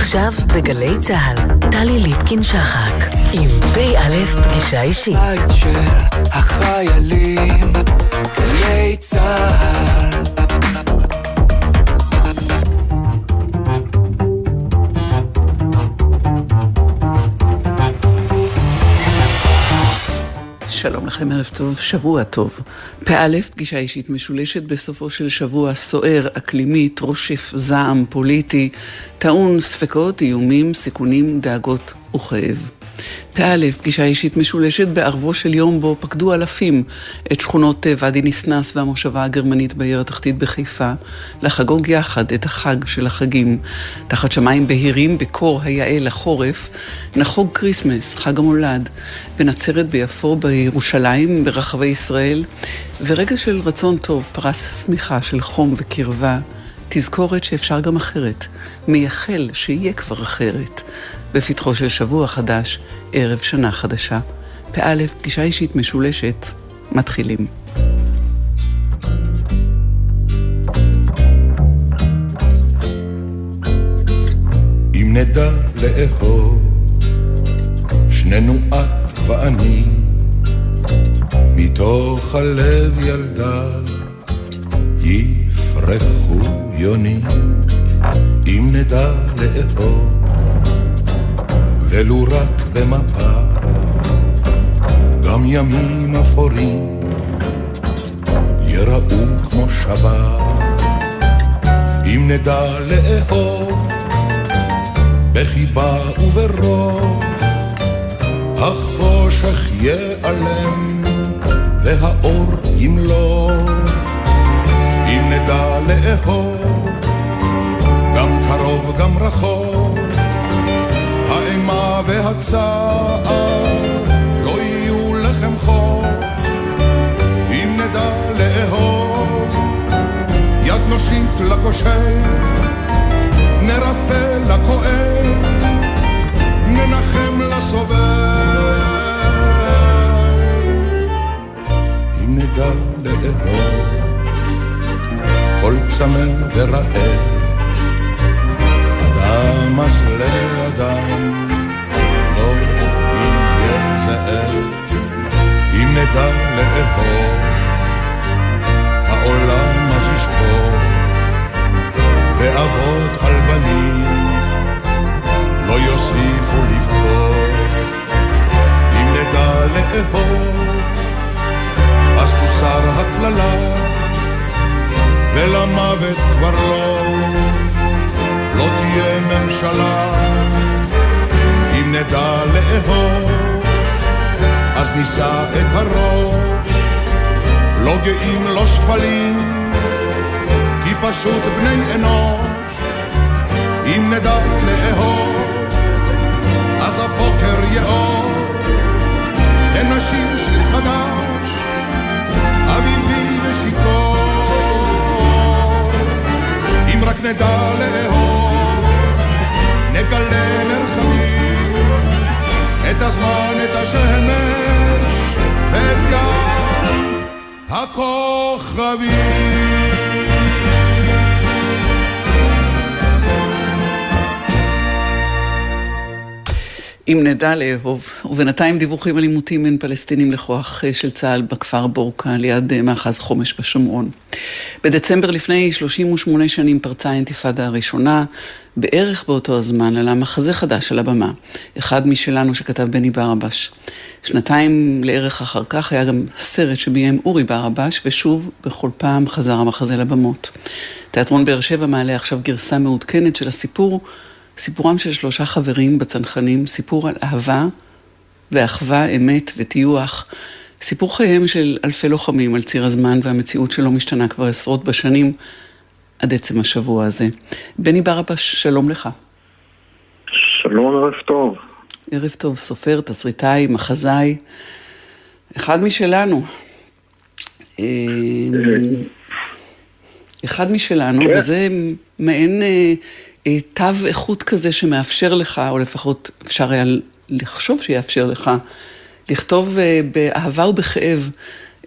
עכשיו בגלי צה"ל, טלי ליפקין-שחק, עם פ"א פגישה אישית. בית של החיילים, גלי צה"ל. שלום לכם, ערב טוב, שבוע טוב. פא, פגישה אישית משולשת בסופו של שבוע סוער, אקלימית, רושף, זעם, פוליטי, טעון ספקות, איומים, סיכונים, דאגות וכאב. פא, פגישה אישית משולשת בערבו של יום בו פקדו אלפים את שכונות אה, ואדי ניסנס והמושבה הגרמנית בעיר התחתית בחיפה, לחגוג יחד את החג של החגים. תחת שמיים בהירים בקור היאה לחורף, נחוג כריסמס, חג המולד, בנצרת, ביפו, בירושלים, ברחבי ישראל, ורגע של רצון טוב, פרס שמיכה של חום וקרבה. תזכורת שאפשר גם אחרת, מייחל שיהיה כבר אחרת. בפתחו של שבוע חדש, ערב שנה חדשה. פא, פגישה אישית משולשת, מתחילים. אם נדע לאהוב, שנינו את ואני, מתוך הלב ילדה, יפרחו יונים, אם נדע לאהוב. ולו רק במפה, גם ימים אפורים יראו כמו שבת. אם נדע לאהוב בחיבה וברוך, החושך ייעלם והאור ימלוך. אם נדע לאהוב גם קרוב גם רחוק והצער לא יהיו לחם חוק אם נדע לאהוב יד נושיט לכושל נרפא לכואב ננחם לסובל אם נדע לאהוב כל צמא ורעב אדם אז לאדם. לא זאב אם נדע לאהוב העולם אז ישקור ואבות על בנים לא יוסיפו לבכות אם נדע לאהוב אז תוסר הקללה ולמוות כבר לא. לא תהיה ממשלה. אם נדע לאהוב אז נישא את הראש לא גאים לא שפלים כי פשוט בני אנוש. אם נדע לאהוב אז הבוקר יאור. ונשיר שיר חדש אביבי ושיכור. אם רק נדע לאהוב, נגלה מרחבים, את הזמן, את השמש, ואת ים הכוכבים. אם נדע לאהוב, ובינתיים דיווחים על עימותים בין פלסטינים לכוח אה, של צה"ל בכפר בורקה ליד אה, מאחז חומש בשומרון. בדצמבר לפני 38 שנים פרצה האינתיפאדה הראשונה, בערך באותו הזמן עלה מחזה חדש על הבמה, אחד משלנו שכתב בני ברבש. שנתיים לערך אחר כך היה גם סרט שביים אורי ברבש, ושוב, בכל פעם חזר המחזה לבמות. תיאטרון באר שבע מעלה עכשיו גרסה מעודכנת של הסיפור. סיפורם של שלושה חברים בצנחנים, סיפור על אהבה ואחווה, אמת וטיוח. סיפור חייהם של אלפי לוחמים על ציר הזמן והמציאות שלא משתנה כבר עשרות בשנים עד עצם השבוע הזה. בני ברבש, שלום לך. שלום, ערב טוב. ערב טוב, סופר, תסריטאי, מחזאי, אחד משלנו. אה, אחד משלנו, כן. וזה מעין אה, אה, תו איכות כזה שמאפשר לך, או לפחות אפשר היה לחשוב שיאפשר לך, לכתוב אה, באהבה ובכאב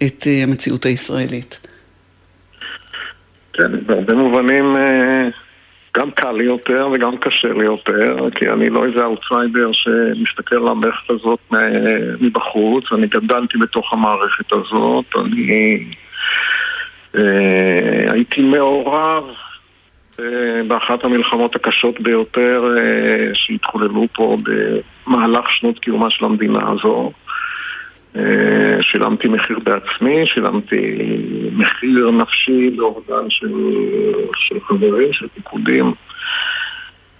את אה, המציאות הישראלית. כן, בהרבה מובנים גם קל לי יותר וגם קשה לי יותר, כי אני לא איזה אאוטסיידר שמסתכל על המערכת הזאת מבחוץ, אני גדלתי בתוך המערכת הזאת, אני אה, הייתי מעורב אה, באחת המלחמות הקשות ביותר אה, שהתחוללו פה במהלך שנות קיומה של המדינה הזו. אה, שילמתי מחיר בעצמי, שילמתי מחיר נפשי לאובדן של, של חברים, של פיקודים.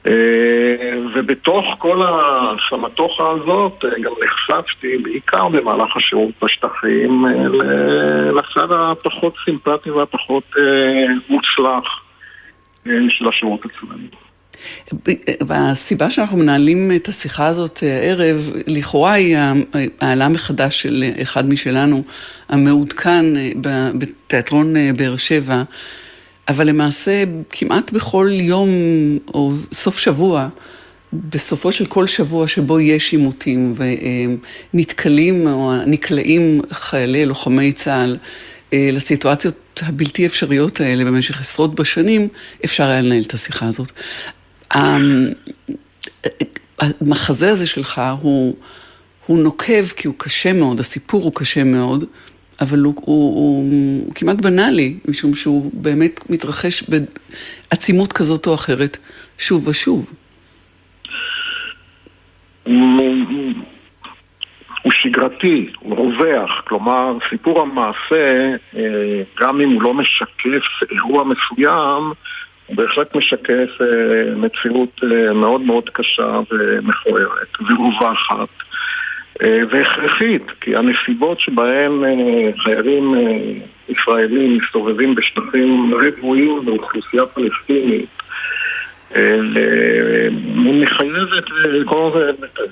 אה, ובתוך כל הסמטוחה הזאת אה, גם נחשפתי, בעיקר במהלך השירות בשטחים, לצד הפחות סימפטי והפחות מוצלח של השירות הצבאי. והסיבה שאנחנו מנהלים את השיחה הזאת הערב, לכאורה היא העלה מחדש של אחד משלנו, המעודכן בתיאטרון באר שבע, אבל למעשה כמעט בכל יום או סוף שבוע, בסופו של כל שבוע שבו יש עימותים ונתקלים או נקלעים חיילי, לוחמי צה"ל לסיטואציות הבלתי אפשריות האלה במשך עשרות בשנים, אפשר היה לנהל את השיחה הזאת. המחזה הזה שלך הוא, הוא נוקב כי הוא קשה מאוד, הסיפור הוא קשה מאוד, אבל הוא, הוא, הוא, הוא כמעט בנאלי, משום שהוא באמת מתרחש בעצימות כזאת או אחרת שוב ושוב. הוא שגרתי, הוא רווח, כלומר סיפור המעשה, אה, גם אם הוא לא משקף אירוע מסוים, הוא בהחלט משקף אה, מציאות אה, מאוד מאוד קשה ומכוערת ורווחת והכרחית, כי הנסיבות שבהן חיילים ישראלים מסתובבים בשטחים רבועים באוכלוסייה פלסטינית מחייבת,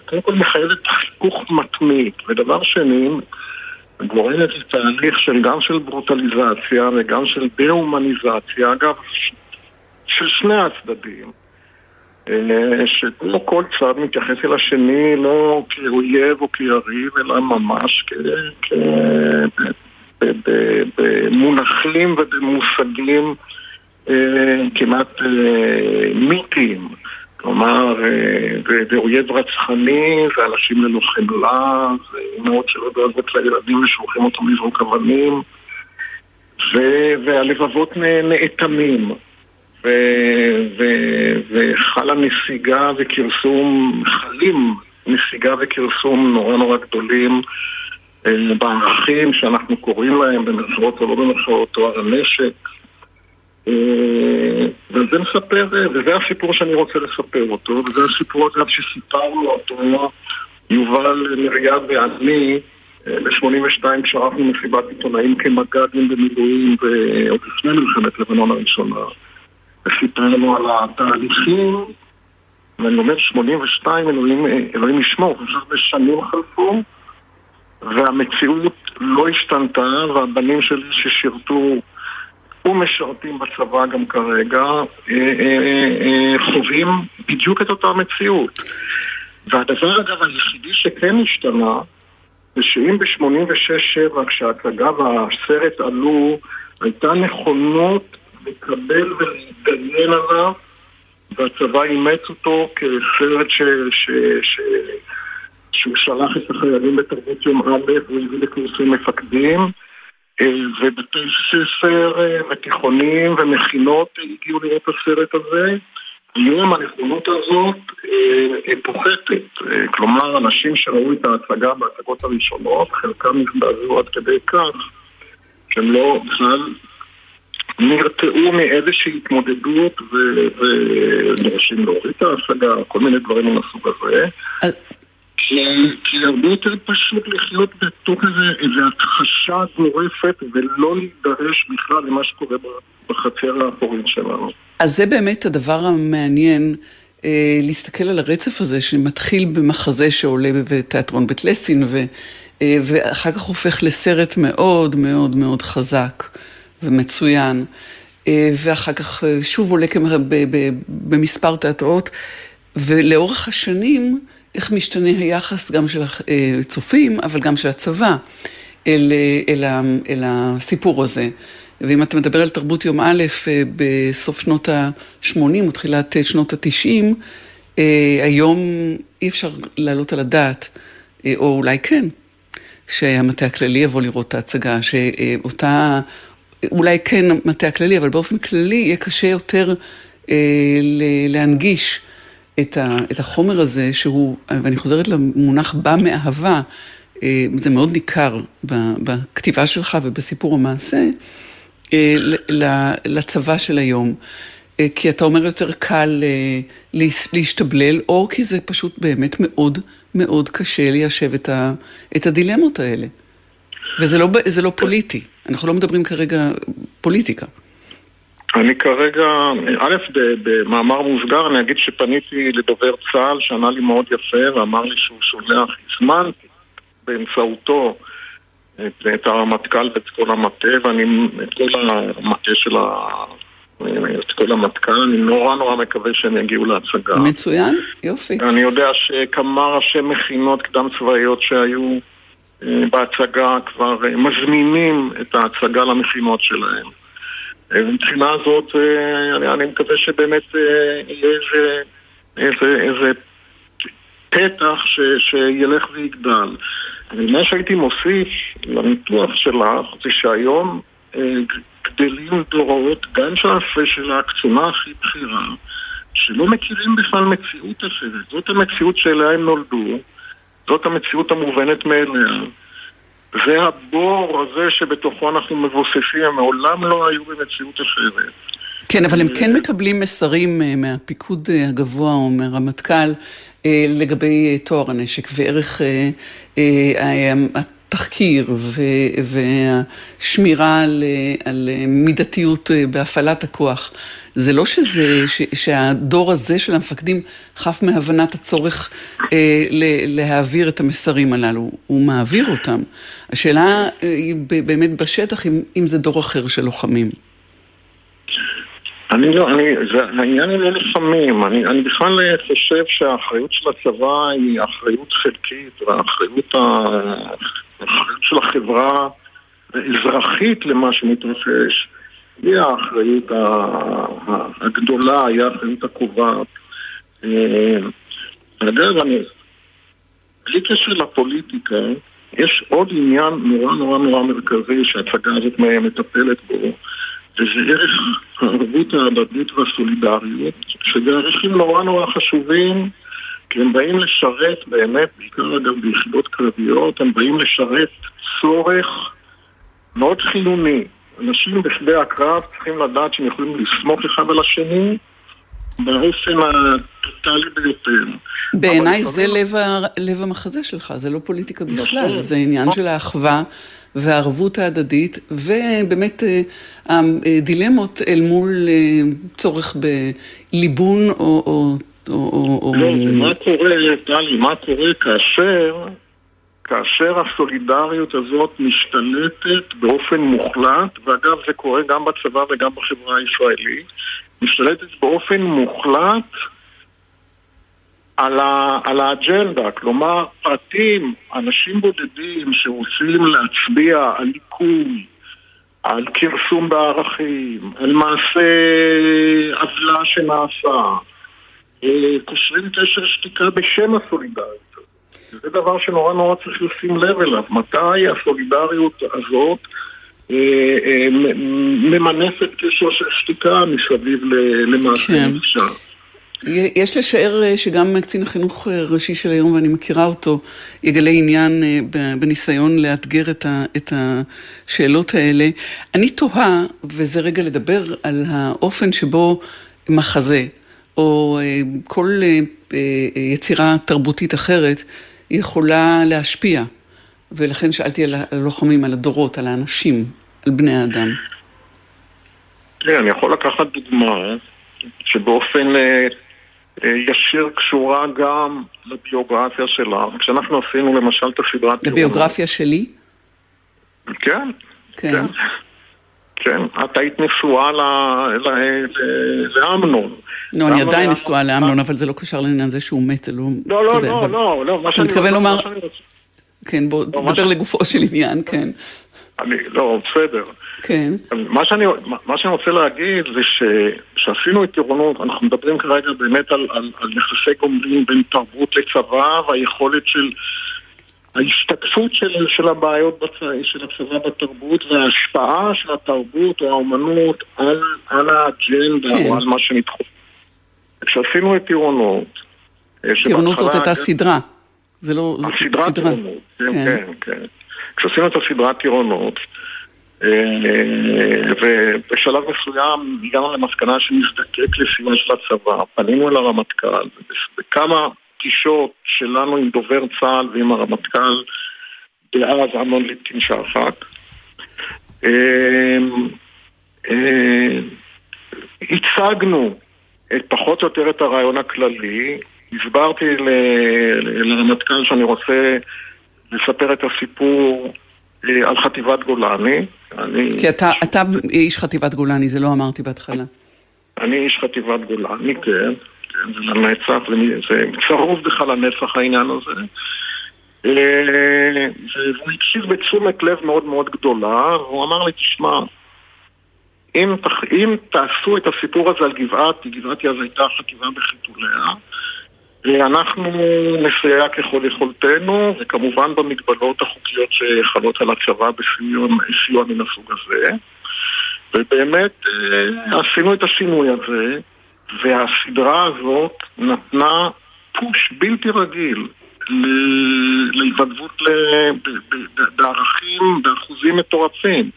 קודם כל מחייבת חיכוך מתמיד, ודבר שני, גורמת לתהליך של גם של ברוטליזציה וגם של דה-הומניזציה, אגב, של שני הצדדים, אה, שכמו כל צד מתייחס אל השני לא כאויב או כיריב, אלא ממש במונחים ובמושגים אה, כמעט אה, מיתיים. כלומר, זה אויב רצחני, זה אנשים ללא חמלה, זה אימהות שלא דואגות לילדים ושולחים אותם לזרוק אבנים, והלבבות נאטמים. וחלה נסיגה וכרסום, חלים נסיגה וכרסום נורא נורא גדולים אה, בערכים שאנחנו קוראים להם במרכאות או לא במרכאות, תואר הנשק. אה, וזה מספר, וזה הסיפור שאני רוצה לספר אותו, וזה הסיפור אגב שסיפרנו אותו, יובל ואני, אה, ב-82 כשערכנו מסיבת עיתונאים כמג"דים במילואים, עוד לפני מלחמת לבנון הראשונה. וסיפרנו על התהליכים, ואני אומר 82, אלוהים, אלוהים ישמור, כל כך הרבה שנים חלפו, והמציאות לא השתנתה, והבנים שלי ששירתו ומשרתים בצבא גם כרגע, אה, אה, אה, חווים בדיוק את אותה מציאות. והדבר אגב היחידי שכן השתנה, זה שאם ב-86-7 כשההצגה והסרט עלו, הייתה נכונות לקבל ולהתדיין עליו, והצבא אימץ אותו כסרט ש... ש... ש... שהוא שלח את החיילים בתרבות יום א' והביא לקורסי מפקדים אה, ובתי ספר אה, ותיכונים ומכינות הגיעו לראות את הסרט הזה היום הנכונות הזאת אה, פוחתת, כלומר אנשים שראו את ההצגה בהצגות הראשונות חלקם נזדעזעו עד כדי כך שהם לא בכלל נרתעו מאיזושהי התמודדות ודורשים להוריד את ההשגה, כל מיני דברים מן הסוג הזה. כי הרבה יותר פשוט לחיות בתוך איזה הכחשה גורפת ולא להידרש בכלל למה שקורה בחצר האחורית שלנו. אז זה באמת הדבר המעניין. אה, להסתכל על הרצף הזה שמתחיל במחזה שעולה בתיאטרון בית לסין ו, אה, ואחר כך הופך לסרט מאוד מאוד מאוד חזק. ומצוין, אה, ואחר כך שוב עולה כמראה במספר תיאטראות, ולאורך השנים, איך משתנה היחס גם של הצופים, אבל גם של הצבא, אל, אל, אל הסיפור הזה. ואם אתה מדבר על תרבות יום א' בסוף שנות ה-80 או תחילת שנות ה-90, היום אי אפשר להעלות על הדעת, או אולי כן, שהמטה הכללי יבוא לראות את ההצגה, שאותה, אולי כן המטה הכללי, אבל באופן כללי יהיה קשה יותר אה, להנגיש את, ה, את החומר הזה, שהוא, ואני חוזרת למונח בא מאהבה, אה, זה מאוד ניכר בכתיבה שלך ובסיפור המעשה, אה, לצבא של היום. אה, כי אתה אומר יותר קל להשתבלל, או כי זה פשוט באמת מאוד מאוד קשה ליישב את, ה, את הדילמות האלה. וזה לא, לא פוליטי, אנחנו לא מדברים כרגע פוליטיקה. אני כרגע, א', במאמר מוסגר אני אגיד שפניתי לדובר צה"ל שענה לי מאוד יפה ואמר לי שהוא שולח, הזמנתי באמצעותו את, את הרמטכ"ל ואת כל המטה ואני, את כל המטה של ה... את כל המטכ"ל, אני נורא נורא מקווה שהם יגיעו להצגה. מצוין, יופי. אני יודע שכמה ראשי מכינות קדם צבאיות שהיו אה, בהצגה כבר אה, מזמינים את ההצגה למכינות שלהם. אה, מבחינה הזאת אני, אני מקווה שבאמת יהיה איזה, איזה, איזה פתח ש, שילך ויגדל. מה שהייתי מוסיף לניתוח שלך זה שהיום גדלים דורות, גם של הקצונה הכי בכירה, שלא מכירים בכלל מציאות אחרת. זאת המציאות שאליה הם נולדו, זאת המציאות המובנת מאליה. זה הבור הזה שבתוכו אנחנו מבוססים, הם מעולם לא היו במציאות אחרת. כן, אבל הם כן מקבלים מסרים אה, מהפיקוד אה, הגבוה או מהרמטכ"ל אה, לגבי טוהר הנשק וערך התחקיר והשמירה על, על מידתיות בהפעלת הכוח. זה לא שזה, ש, שהדור הזה של המפקדים חף מהבנת הצורך אה, להעביר את המסרים הללו, הוא מעביר אותם. השאלה אה, היא באמת בשטח אם, אם זה דור אחר של לוחמים. אני לא, אני, זה, העניין הוא לא לפעמים, אני, אני בכלל אה, חושב שהאחריות של הצבא היא אחריות חלקית, והאחריות האחריות של החברה האזרחית למה שמתרחש. היא האחריות הגדולה, היא האחריות הקובעת. אה, אגב, אני, בלי קשר לפוליטיקה, יש עוד עניין נורא נורא נורא מרכזי שההצגה הזאת מטפלת בו, וזה ערך הערבות ההדדית והסולידריות, שזה ערכים נורא נורא חשובים, כי הם באים לשרת באמת, בעיקר אגב ביחידות קרביות, הם באים לשרת צורך מאוד חיוני. אנשים בשדה הקרב צריכים לדעת שהם יכולים לסמוך אחד על השני באופן הטוטאלי ביותר. בעיניי זה לב, ה... לב המחזה שלך, זה לא פוליטיקה נכון. בכלל, נכון, זה עניין. של האחווה והערבות ההדדית, ובאמת אה, הדילמות אל מול אה, צורך בליבון או... או, או, או... לא, מה קורה, טלי, מה קורה כאשר כאשר הסולידריות הזאת משתלטת באופן מוחלט, ואגב זה קורה גם בצבא וגם בחברה הישראלית, משתלטת באופן מוחלט על, ה, על האג'נדה, כלומר פרטים, אנשים בודדים שרוצים להצביע על ליקוי, על כרסום בערכים, על מעשה עוולה שנעשה, אה, קושרים קשר שתיקה בשם הסולידריות. זה דבר שנורא נורא צריך לשים לב אליו. מתי הסולידריות הזאת אה, אה, ממנפת קשר של שתיקה מסביב למעשה כן. נפשע? יש לשער אה, שגם קצין החינוך הראשי של היום, ואני מכירה אותו, יגלה עניין בניסיון לאתגר את השאלות האלה. אני תוהה, וזה רגע לדבר על האופן שבו מחזה, או כל יצירה תרבותית אחרת, יכולה להשפיע. ולכן שאלתי על הלוחמים, על הדורות, על האנשים, על בני האדם. תראה, כן, אני יכול לקחת דוגמה שבאופן אה, אה, ישיר קשורה גם לביוגרפיה שלה. כשאנחנו עשינו למשל את הסדרת... לביוגרפיה שלי? כן, כן. כן. כן, את היית נשואה לאמנון. לא, אני עדיין נשואה לאמנון, אבל זה לא קשר לעניין זה שהוא מת, זה לא... לא, לא, לא, לא, לא, מה שאני מתכוון לומר... כן, בוא, דבר לגופו של עניין, כן. אני, לא, בסדר. כן. מה שאני, מה שאני רוצה להגיד זה שכשעשינו את טירונות, אנחנו מדברים כרגע באמת על, על, על יחסי גומלין בין תרבות לצבא והיכולת של ההשתקפות של, של הבעיות. של הצבא בתרבות וההשפעה של התרבות או האומנות על, על האג'נדה כן. או על מה שנדחו. כשעשינו את טירונות, אה, טירונות זאת הייתה סדרה. זה לא... הסדרה סדרה. טירונות, כן, כן, כן. כשעשינו את הסדרת טירונות, אה, ובשלב מסוים הגענו למסקנה שנזדקק לסיוע של הצבא, פנינו אל הרמטכ"ל, בכמה פגישות שלנו עם דובר צה"ל ועם הרמטכ"ל דאז אמנון ליפקין שחק. אה, אה, הצגנו את פחות או יותר את הרעיון הכללי, הסברתי לרמטכ"ל שאני רוצה לספר את הסיפור אה, על חטיבת גולני. אני, כי אתה, אתה איש חטיבת גולני, זה לא אמרתי בהתחלה. אני איש חטיבת גולני, כן, זה זה, צרוב בך לנצח העניין הזה. אה, והוא הקשיב בתשומת לב מאוד מאוד גדולה, והוא אמר לי, תשמע, אם, תח- אם תעשו את הסיפור הזה על גבעתי, גבעתי אז הייתה חטיבה בחיתוליה, ואנחנו נסייע ככל יכולתנו, וכמובן במגבלות החוקיות שחלות על הצבא בסיוע סיוע מן הסוג הזה. ובאמת אה, עשינו את השינוי הזה, והסדרה הזאת נתנה פוש בלתי רגיל להתנדבות בערכים, באחוזים מטורפים,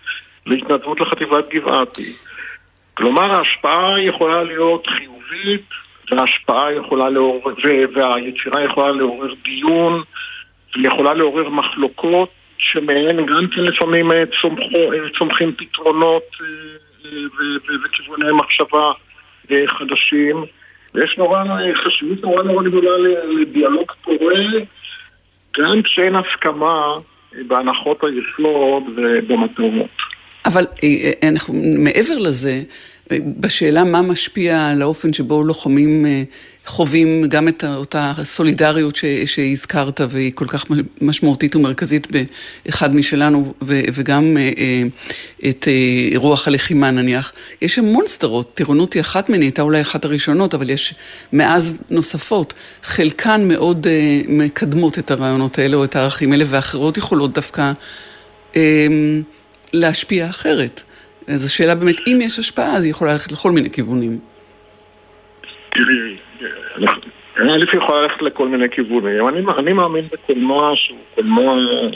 להתנדבות לחטיבת גבעתי. כלומר, ההשפעה יכולה להיות חיובית, וההשפעה יכולה לעורר, והיצירה יכולה לעורר דיון, יכולה לעורר מחלוקות, שמהן גם כן לפעמים אה, צומחו, אה, צומחים פתרונות אה, וכיווני מחשבה חדשים. ויש נורא, חשיבות נורא נורא גדולה לדיאלוג פורה, גם כשאין הסכמה אה, בהנחות היסוד ובמטרות. אבל אה, אה, אנחנו, מעבר לזה, בשאלה מה משפיע על האופן שבו לוחמים אה, חווים גם את אותה סולידריות שהזכרת, והיא כל כך משמעותית ומרכזית באחד משלנו, וגם אה, אה, את רוח הלחימה נניח. יש המון סדרות, טירונות היא אחת היא הייתה אולי אחת הראשונות, אבל יש מאז נוספות. חלקן מאוד מקדמות את הרעיונות האלה או את הערכים האלה, ואחרות יכולות דווקא... להשפיע אחרת. אז השאלה באמת, אם יש השפעה, אז היא יכולה ללכת לכל מיני כיוונים. תראי, א' יכולה ללכת לכל מיני כיוונים. אני, אני מאמין בקולנוע שהוא קולנוע לא,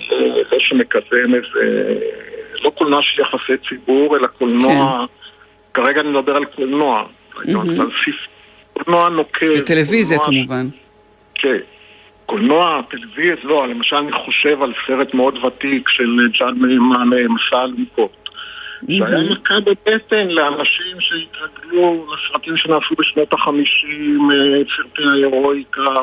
לא שמקדם איזה... לא קולנוע של יחסי ציבור, אלא קולנוע... כן. כרגע אני מדבר על קולנוע. Mm-hmm. על קולנוע נוקב. וטלוויזיה כמובן. כן. קולנוע, טלוויזיה, לא, למשל אני חושב על סרט מאוד ותיק של ג'אד מימן, מסע אלונקות. שהיה מכה בבטן לאנשים שהתרגלו לסרטים שנעשו בשנות החמישים, סרטי ההירואיקה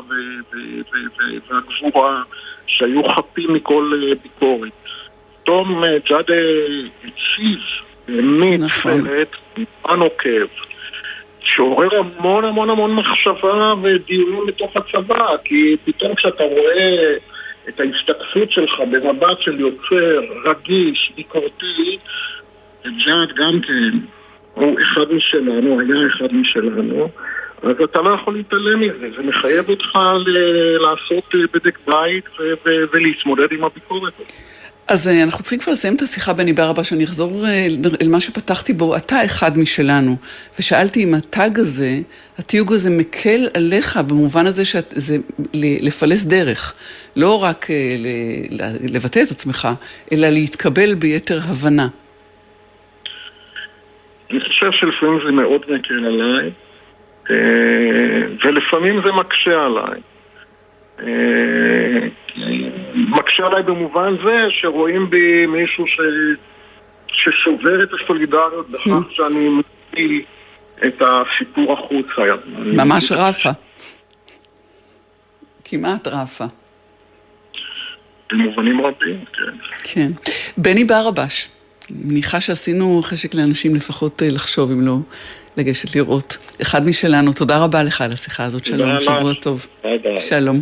והגבורה, שהיו חפים מכל ביקורת. פתאום ג'אד הציב, העמיד סרט, נורא נוקב. שעורר המון המון המון מחשבה ודיונים בתוך הצבא, כי פתאום כשאתה רואה את ההשתקפות שלך במבט של יוצר רגיש, ביקורתי, ג'אד גם כן, הוא אחד משלנו, היה אחד משלנו, אז אתה לא יכול להתעלם מזה, זה מחייב אותך ל- לעשות בדק בית ו- ו- ולהתמודד עם הביקורת. אז אנחנו צריכים כבר לסיים את השיחה, בני ברבא, שאני אחזור אל מה שפתחתי בו. אתה אחד משלנו, ושאלתי אם התג הזה, התיוג הזה מקל עליך במובן הזה שזה לפלס דרך. לא רק לבטא את עצמך, אלא להתקבל ביתר הבנה. אני חושב שלפעמים זה מאוד מקל עליי, ולפעמים זה מקשה עליי. מקשה עליי במובן זה שרואים בי מישהו ש... ששובר את הסולידריות בכך שאני מביא את הסיפור החוצה. ממש רפה. כמעט רפה. במובנים רבים, כן. כן. בני ברבש, מניחה שעשינו חשק לאנשים לפחות לחשוב, אם לא לגשת לראות. אחד משלנו, תודה רבה לך על השיחה הזאת, שלום, שבוע טוב. ביי. שלום.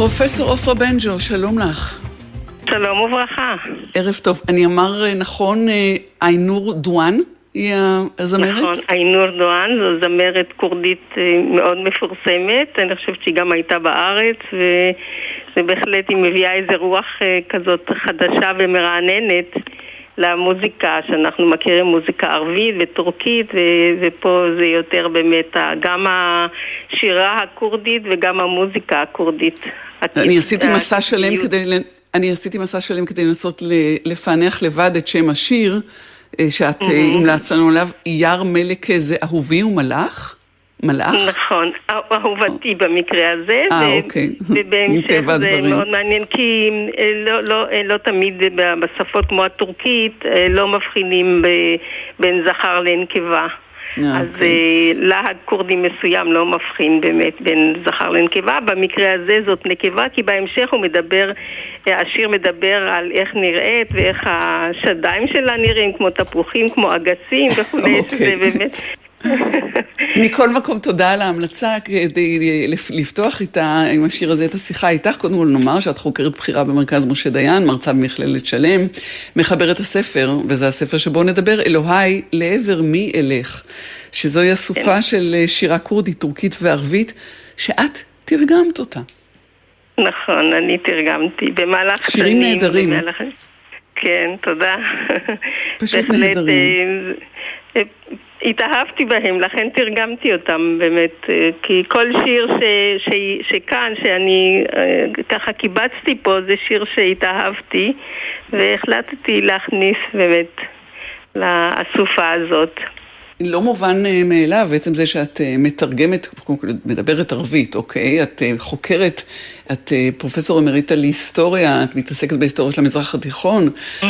פרופסור עופרה בנג'ו, שלום לך. שלום וברכה. ערב טוב. אני אמר אה, נכון, אה, איינור דואן היא הזמרת? נכון, איינור דואן זו זמרת כורדית אה, מאוד מפורסמת, אני חושבת שהיא גם הייתה בארץ, ובהחלט היא מביאה איזה רוח כזאת חדשה ומרעננת. למוזיקה שאנחנו מכירים מוזיקה ערבית וטורקית ופה זה יותר באמת גם השירה הכורדית וגם המוזיקה הכורדית. אני עשיתי מסע שלם כדי, אני עשיתי מסע שלם כדי לנסות לפענח לבד את שם השיר אה, שאת אה, המלצת לנו עליו, אייר מלך זה אהובי ומלאך? מלאך? נכון, אהובתי במקרה הזה. אה, אוקיי. ובהמשך זה מאוד מעניין, כי אה, לא, לא, לא תמיד בשפות כמו הטורקית לא מבחינים בין זכר לנקבה. אז אוקיי. להג כורדי מסוים לא מבחין באמת בין זכר לנקבה, במקרה הזה זאת נקבה כי בהמשך הוא מדבר, השיר מדבר על איך נראית ואיך השדיים שלה נראים כמו תפוחים, כמו אגסים וכולי, okay. שזה אוקיי. באמת מכל מקום, תודה על ההמלצה כדי לפתוח איתה, עם השיר הזה את השיחה איתך. קודם כל נאמר שאת חוקרת בכירה במרכז משה דיין, מרצה במכללת שלם, מחברת הספר, וזה הספר שבו נדבר, אלוהי לעבר מי אלך, שזוהי אסופה כן. של אה, שירה כורדית, טורקית וערבית, שאת תרגמת אותה. נכון, אני תרגמתי במהלך שנים. שירים נהדרים. כן, תודה. פשוט נהדרים. אה, התאהבתי בהם, לכן תרגמתי אותם באמת, אה, כי כל שיר ש, ש, שכאן, שאני אה, ככה קיבצתי פה, זה שיר שהתאהבתי, והחלטתי להכניס באמת לאסופה הזאת. לא מובן אה, מאליו, בעצם זה שאת אה, מתרגמת, מדברת ערבית, אוקיי? את אה, חוקרת, את פרופסור אמריטה להיסטוריה, את מתעסקת בהיסטוריה של המזרח התיכון, mm-hmm.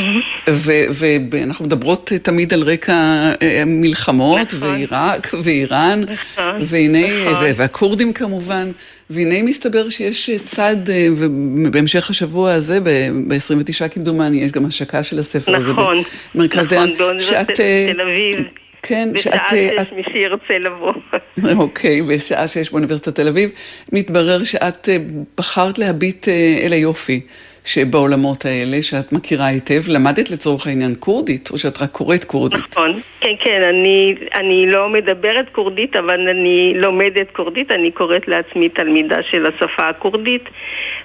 ואנחנו מדברות תמיד על רקע מלחמות, נכון. ועיראק, ואיראן, נכון, והנה, נכון. והכורדים כמובן. והנה מסתבר שיש צד, ובהמשך השבוע הזה, ב-29 כמדומני, יש גם השקה של הספר הזה. נכון, נכון, באוניברסיטת תל אביב. כן, שאת... בשעה שיש מי שירצה לבוא. אוקיי, בשעה שיש באוניברסיטת תל אביב, מתברר שאת אה, בחרת להביט אה, אל היופי. שבעולמות האלה, שאת מכירה היטב, למדת לצורך העניין קורדית, או שאת רק קוראת קורדית? נכון, כן, כן, אני, אני לא מדברת קורדית, אבל אני לומדת קורדית, אני קוראת לעצמי תלמידה של השפה הקורדית,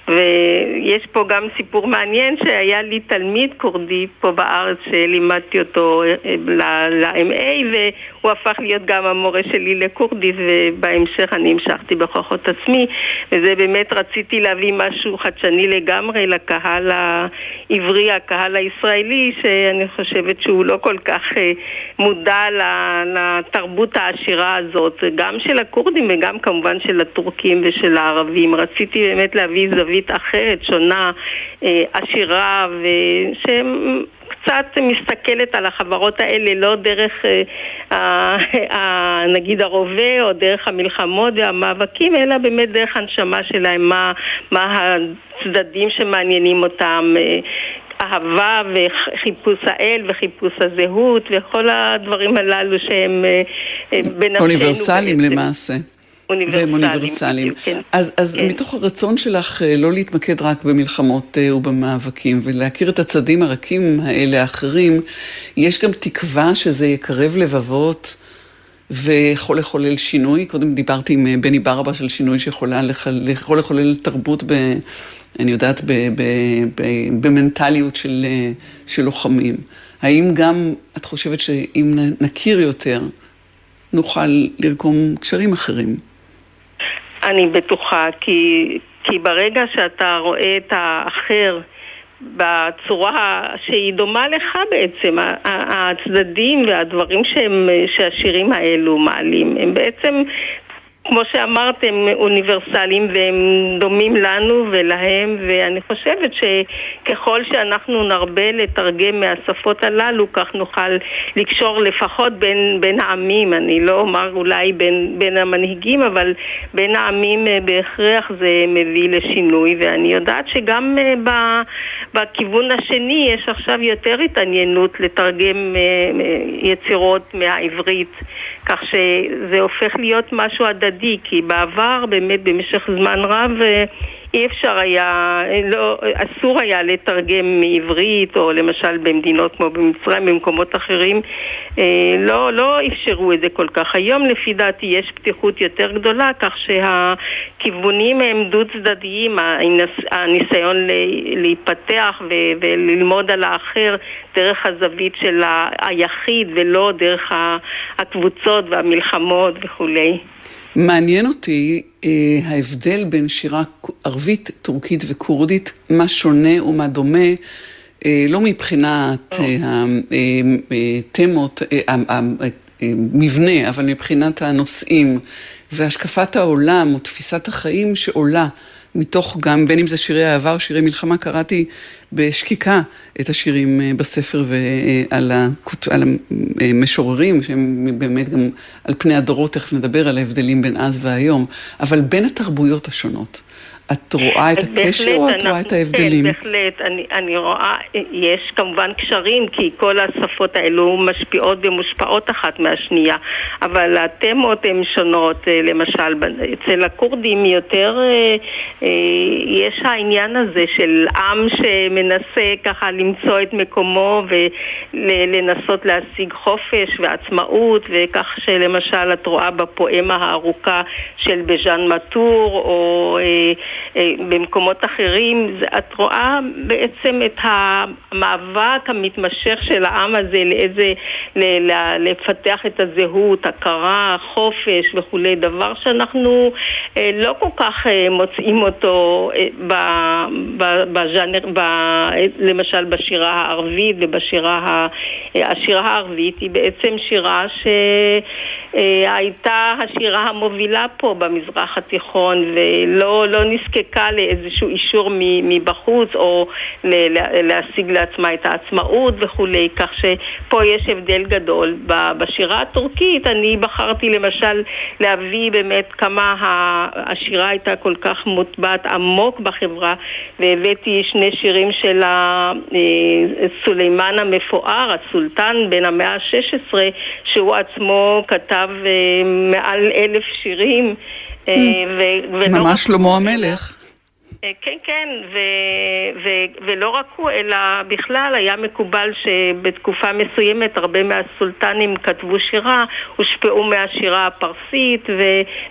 ויש פה גם סיפור מעניין שהיה לי תלמיד קורדי פה בארץ שלימדתי אותו אה, ל-MA והוא הפך להיות גם המורה שלי לקורדית ובהמשך אני המשכתי בכוחות עצמי וזה באמת רציתי להביא משהו חדשני לגמרי לקהל העברי, הקהל הישראלי שאני חושבת שהוא לא כל כך אה, מודע לתרבות העשירה הזאת גם של הכורדים וגם כמובן של הטורקים ושל הערבים. רציתי באמת להביא זווית זווית אחרת, שונה, אה, עשירה, ושקצת מסתכלת על החברות האלה לא דרך אה, נגיד הרובה או דרך המלחמות והמאבקים, אלא באמת דרך הנשמה שלהם, מה, מה הצדדים שמעניינים אותם. אה, אהבה וחיפוש האל וחיפוש הזהות וכל הדברים הללו שהם בנפשנו. אוניברסליים למעשה. והם אוניברסליים. כן. אז, אז כן. מתוך הרצון שלך אה, לא להתמקד רק במלחמות אה, ובמאבקים, ולהכיר את הצדים הרכים האלה האחרים, יש גם תקווה שזה יקרב לבבות. ויכול לחולל שינוי. קודם דיברתי עם אה, בני ברבה של שינוי שיכול לחולל תרבות, ב, אני יודעת, ב, ב, ב, במנטליות של, של לוחמים. האם גם את חושבת שאם נכיר יותר, נוכל לרקום קשרים אחרים? אני בטוחה, כי, כי ברגע שאתה רואה את האחר בצורה שהיא דומה לך בעצם, הצדדים והדברים שהם, שהשירים האלו מעלים, הם בעצם כמו שאמרת, הם אוניברסליים והם דומים לנו ולהם, ואני חושבת שככל שאנחנו נרבה לתרגם מהשפות הללו, כך נוכל לקשור לפחות בין, בין העמים. אני לא אומר אולי בין, בין המנהיגים, אבל בין העמים אה, בהכרח זה מביא לשינוי, ואני יודעת שגם אה, בכיוון השני יש עכשיו יותר התעניינות לתרגם אה, יצירות מהעברית, כך שזה הופך להיות משהו הדדי. כי בעבר באמת במשך זמן רב אה, אי אפשר היה, לא, אסור היה לתרגם מעברית, או למשל במדינות כמו במצרים, במקומות אחרים, אה, לא, לא אפשרו את זה כל כך. היום לפי דעתי יש פתיחות יותר גדולה, כך שהכיוונים הם דו צדדיים, הניסיון להיפתח וללמוד על האחר דרך הזווית של היחיד ולא דרך הקבוצות והמלחמות וכולי. מעניין אותי אה, ההבדל בין שירה ערבית, טורקית וכורדית, מה שונה ומה דומה, אה, לא מבחינת אה, התמות, אה, המבנה, אבל מבחינת הנושאים והשקפת העולם או תפיסת החיים שעולה. מתוך גם, בין אם זה שירי אהבה או שירי מלחמה, קראתי בשקיקה את השירים אה, בספר ועל המשוררים, שהם באמת גם על פני הדורות, תכף נדבר על ההבדלים בין אז והיום, אבל בין התרבויות השונות. את רואה את הקשר או את רואה את ההבדלים? כן, בהחלט. אני, אני רואה, יש כמובן קשרים, כי כל השפות האלו משפיעות ומושפעות אחת מהשנייה, אבל התמות הן שונות. אה, למשל, אצל הכורדים יותר אה, אה, יש העניין הזה של עם שמנסה ככה למצוא את מקומו ולנסות להשיג חופש ועצמאות, וכך שלמשל את רואה בפואמה הארוכה של בז'אן מטור, או... במקומות אחרים, את רואה בעצם את המאבק המתמשך של העם הזה לאיזה, לפתח את הזהות, הכרה, חופש וכולי, דבר שאנחנו לא כל כך מוצאים אותו בז'אנר, למשל בשירה הערבית ובשירה השירה הערבית היא בעצם שירה שהייתה השירה המובילה פה במזרח התיכון ולא לא נזקקה לאיזשהו אישור מבחוץ או להשיג לעצמה את העצמאות וכולי, כך שפה יש הבדל גדול. בשירה הטורקית אני בחרתי למשל להביא באמת כמה השירה הייתה כל כך מוטבעת עמוק בחברה והבאתי שני שירים של סולימאן המפואר, הסולטן בן המאה ה-16, שהוא עצמו כתב אה, מעל אלף שירים. אה. ממש שלמה המלך. אה, כן, כן, ו, ו, ולא רק הוא, אלא בכלל היה מקובל שבתקופה מסוימת הרבה מהסולטנים כתבו שירה, הושפעו מהשירה הפרסית, ו,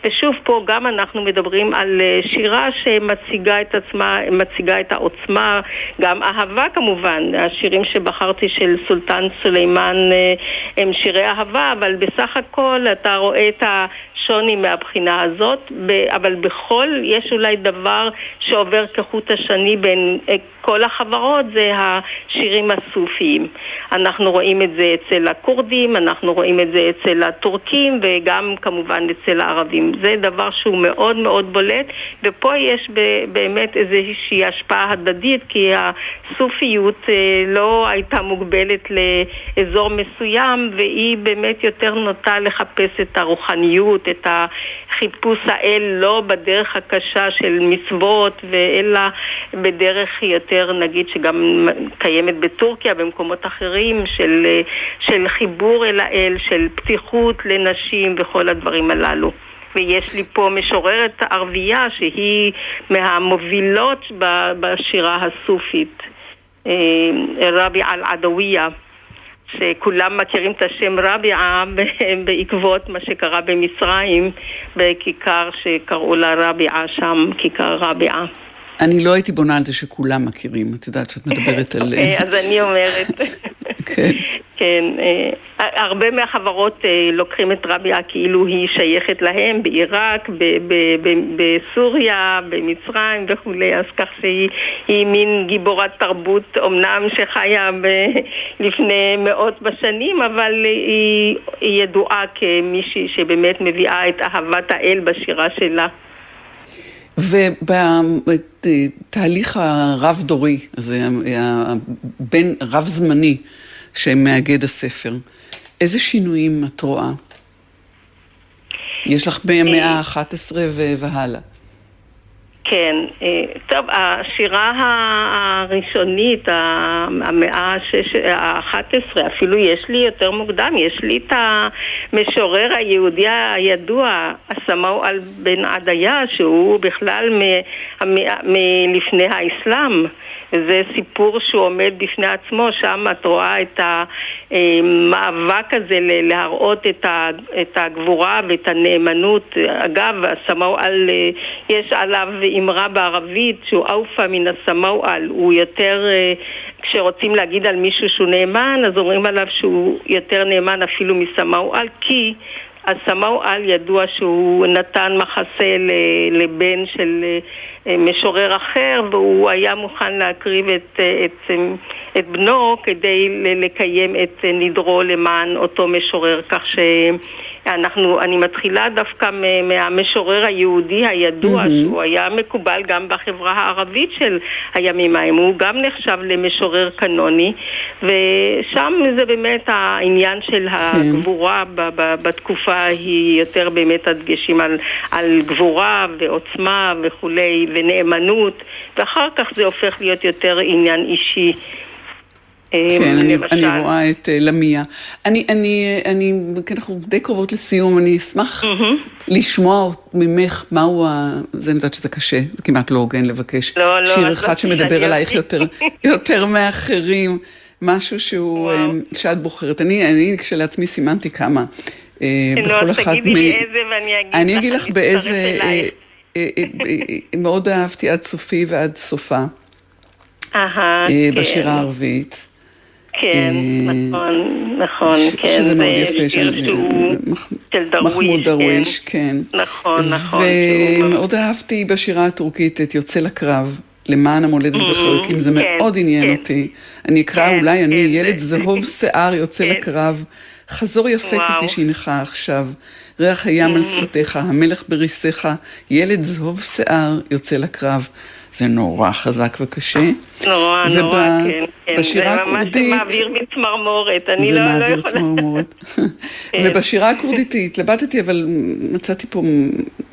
ושוב פה גם אנחנו מדברים על אה, שירה שמציגה את עצמה, מציגה את העוצמה, גם אהבה כמובן, השירים שבחרתי של סולטן סולימאן אה, הם שירי אהבה, אבל בסך הכל אתה רואה את השוני מהבחינה הזאת, אבל בכל יש אולי דבר ש... שעובר כחוט השני בין אה, כל החברות זה השירים הסופיים. אנחנו רואים את זה אצל הכורדים, אנחנו רואים את זה אצל הטורקים וגם כמובן אצל הערבים. זה דבר שהוא מאוד מאוד בולט, ופה יש באמת איזושהי השפעה הדדית, כי הסופיות אה, לא הייתה מוגבלת לאזור מסוים, והיא באמת יותר נוטה לחפש את הרוחניות, את החיפוש האל לא בדרך הקשה של מצוות, אלא בדרך יותר, נגיד, שגם קיימת בטורקיה, במקומות אחרים, של, של חיבור אל האל, של פתיחות לנשים וכל הדברים הללו. ויש לי פה משוררת ערבייה שהיא מהמובילות בשירה הסופית, אה, רבי אל-עדוויה. שכולם מכירים את השם רביעה בעקבות מה שקרה במצרים, בכיכר שקראו לה רביעה שם, כיכר רביעה. אני לא הייתי בונה על זה שכולם מכירים, את יודעת שאת מדברת על... אה, אז אני אומרת. כן. כן, אה, הרבה מהחברות אה, לוקחים את רביעה כאילו היא שייכת להם בעיראק, בסוריה, במצרים וכולי, אז כך שהיא מין גיבורת תרבות אמנם שחיה לפני מאות בשנים, אבל היא, היא ידועה כמישהי שבאמת מביאה את אהבת האל בשירה שלה. ובתהליך הרב-דורי, הזה, בין רב-זמני שמאגד הספר, איזה שינויים את רואה? יש לך במאה ה-11 והלאה. כן, אה, טוב, השירה הראשונית, המאה ה-11, אפילו יש לי יותר מוקדם, יש לי את המשורר היהודי הידוע, הסמאו בן עדיה, שהוא בכלל מלפני האסלאם. וזה סיפור שהוא עומד בפני עצמו, שם את רואה את המאבק הזה להראות את הגבורה ואת הנאמנות. אגב, הסמאואל, יש עליו אמרה בערבית שהוא אופה מן הסמאואל, הוא יותר, כשרוצים להגיד על מישהו שהוא נאמן, אז אומרים עליו שהוא יותר נאמן אפילו מסמאואל, כי הסמאואל ידוע שהוא נתן מחסה לבן של אה, משורר אחר והוא היה מוכן להקריב את, אה, את, אה, את בנו כדי לקיים את נדרו למען אותו משורר. כך שאנחנו, אני מתחילה דווקא מהמשורר היהודי הידוע mm-hmm. שהוא היה מקובל גם בחברה הערבית של הימים ההם, הוא גם נחשב למשורר קנוני ושם זה באמת העניין של כן. הגבורה בתקופה היא יותר באמת הדגשים על, על גבורה ועוצמה וכולי ונאמנות, ואחר כך זה הופך להיות יותר עניין אישי. אה, כן, אני, אני רואה את uh, למיה. אני, אני, אני, כי אנחנו די קרובות לסיום, אני אשמח mm-hmm. לשמוע ממך מהו ה... זה אני יודעת שזה קשה, זה כמעט לא הוגן לבקש לא, לא, שיר אחד לא שמדבר עלייך יותר, יותר מאחרים, משהו שהוא, וואו. שאת בוחרת. אני, אני כשלעצמי סימנתי כמה. בכל אחת מ... תגידי לי איזה ואני אגיד לך, אני אגיד לך באיזה... מאוד אהבתי עד סופי ועד סופה. כן. בשירה הערבית. כן, נכון, נכון, כן. שזה מאוד יפה, של דרוויש, מחמוד דרוויש, כן. נכון, נכון. ומאוד אהבתי בשירה הטורקית את יוצא לקרב. למען המולדת וחלקים, זה כן, מאוד עניין כן. אותי. אני אקרא כן, אולי, אני כן, ילד זה- זהוב שיער יוצא כן. לקרב, חזור יפה. כפי שהנך עכשיו, ריח הים על שפתיך, המלך בריסיך, ילד זהוב שיער יוצא לקרב. זה נורא חזק וקשה. נורא, נורא, וב- כן, כן. בשירה זה ממש הכורדית- מעביר בי צמרמורת, אני זה לא, לא מעביר יכולה... צמרמורת. כן. ובשירה הכורדית התלבטתי, אבל מצאתי פה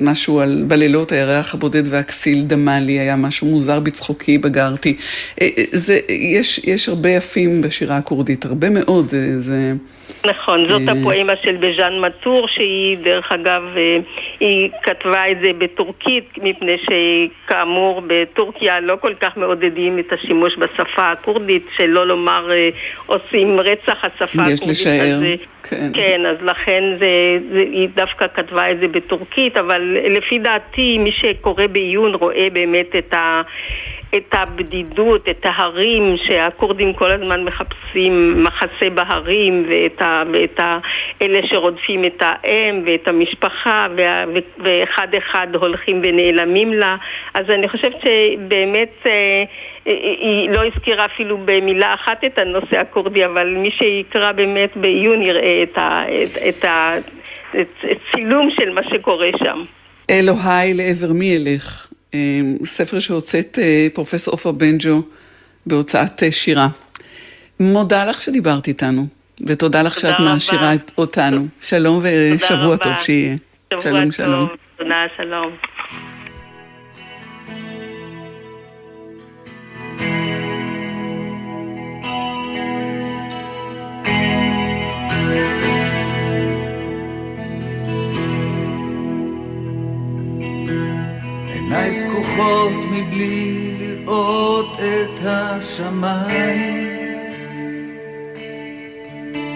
משהו על בלילות הירח הבודד והכסיל דמה לי, היה משהו מוזר בצחוקי, בגרתי. אה, אה, זה, יש, יש הרבה יפים בשירה הכורדית, הרבה מאוד. אה, זה... נכון, זאת אה. הפואמה של בז'אן מטור, שהיא, דרך אגב, אה, היא כתבה את זה בטורקית, מפני שכאמור בטורקיה לא כל כך מעודדים את השימוש בשפה הכורדית, שלא לומר אה, עושים רצח השפה יש הכורדית. לשער, אז, כן. כן, אז לכן זה, זה, היא דווקא כתבה את זה בטורקית, אבל לפי דעתי מי שקורא בעיון רואה באמת את ה... את הבדידות, את ההרים שהכורדים כל הזמן מחפשים מחסה בהרים ואת, ה, ואת ה, אלה שרודפים את האם ואת המשפחה וה, ואחד אחד הולכים ונעלמים לה אז אני חושבת שבאמת אה, היא לא הזכירה אפילו במילה אחת את הנושא הכורדי אבל מי שיקרא באמת בעיון יראה את, ה, את, את, ה, את, את צילום של מה שקורה שם. אלוהי לעבר מי אלך, אה, ספר שהוצאת אה, פרופסור עופרה בנג'ו בהוצאת אה, שירה. מודה לך שדיברת איתנו, ותודה לך שאת. מעשירה אותנו. שלום ושבוע טוב. שיהיה. שלום. שלום. תודה, שלום. עיניי פקוחות מבלי לראות את השמיים.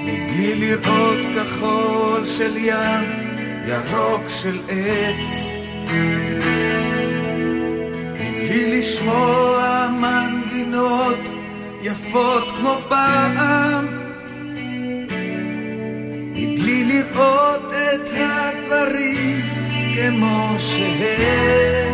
מבלי לראות כחול של ים, ירוק של עץ. מבלי לשמוע מנגינות יפות כמו פעם. מבלי לראות את הדברים כמו שהם.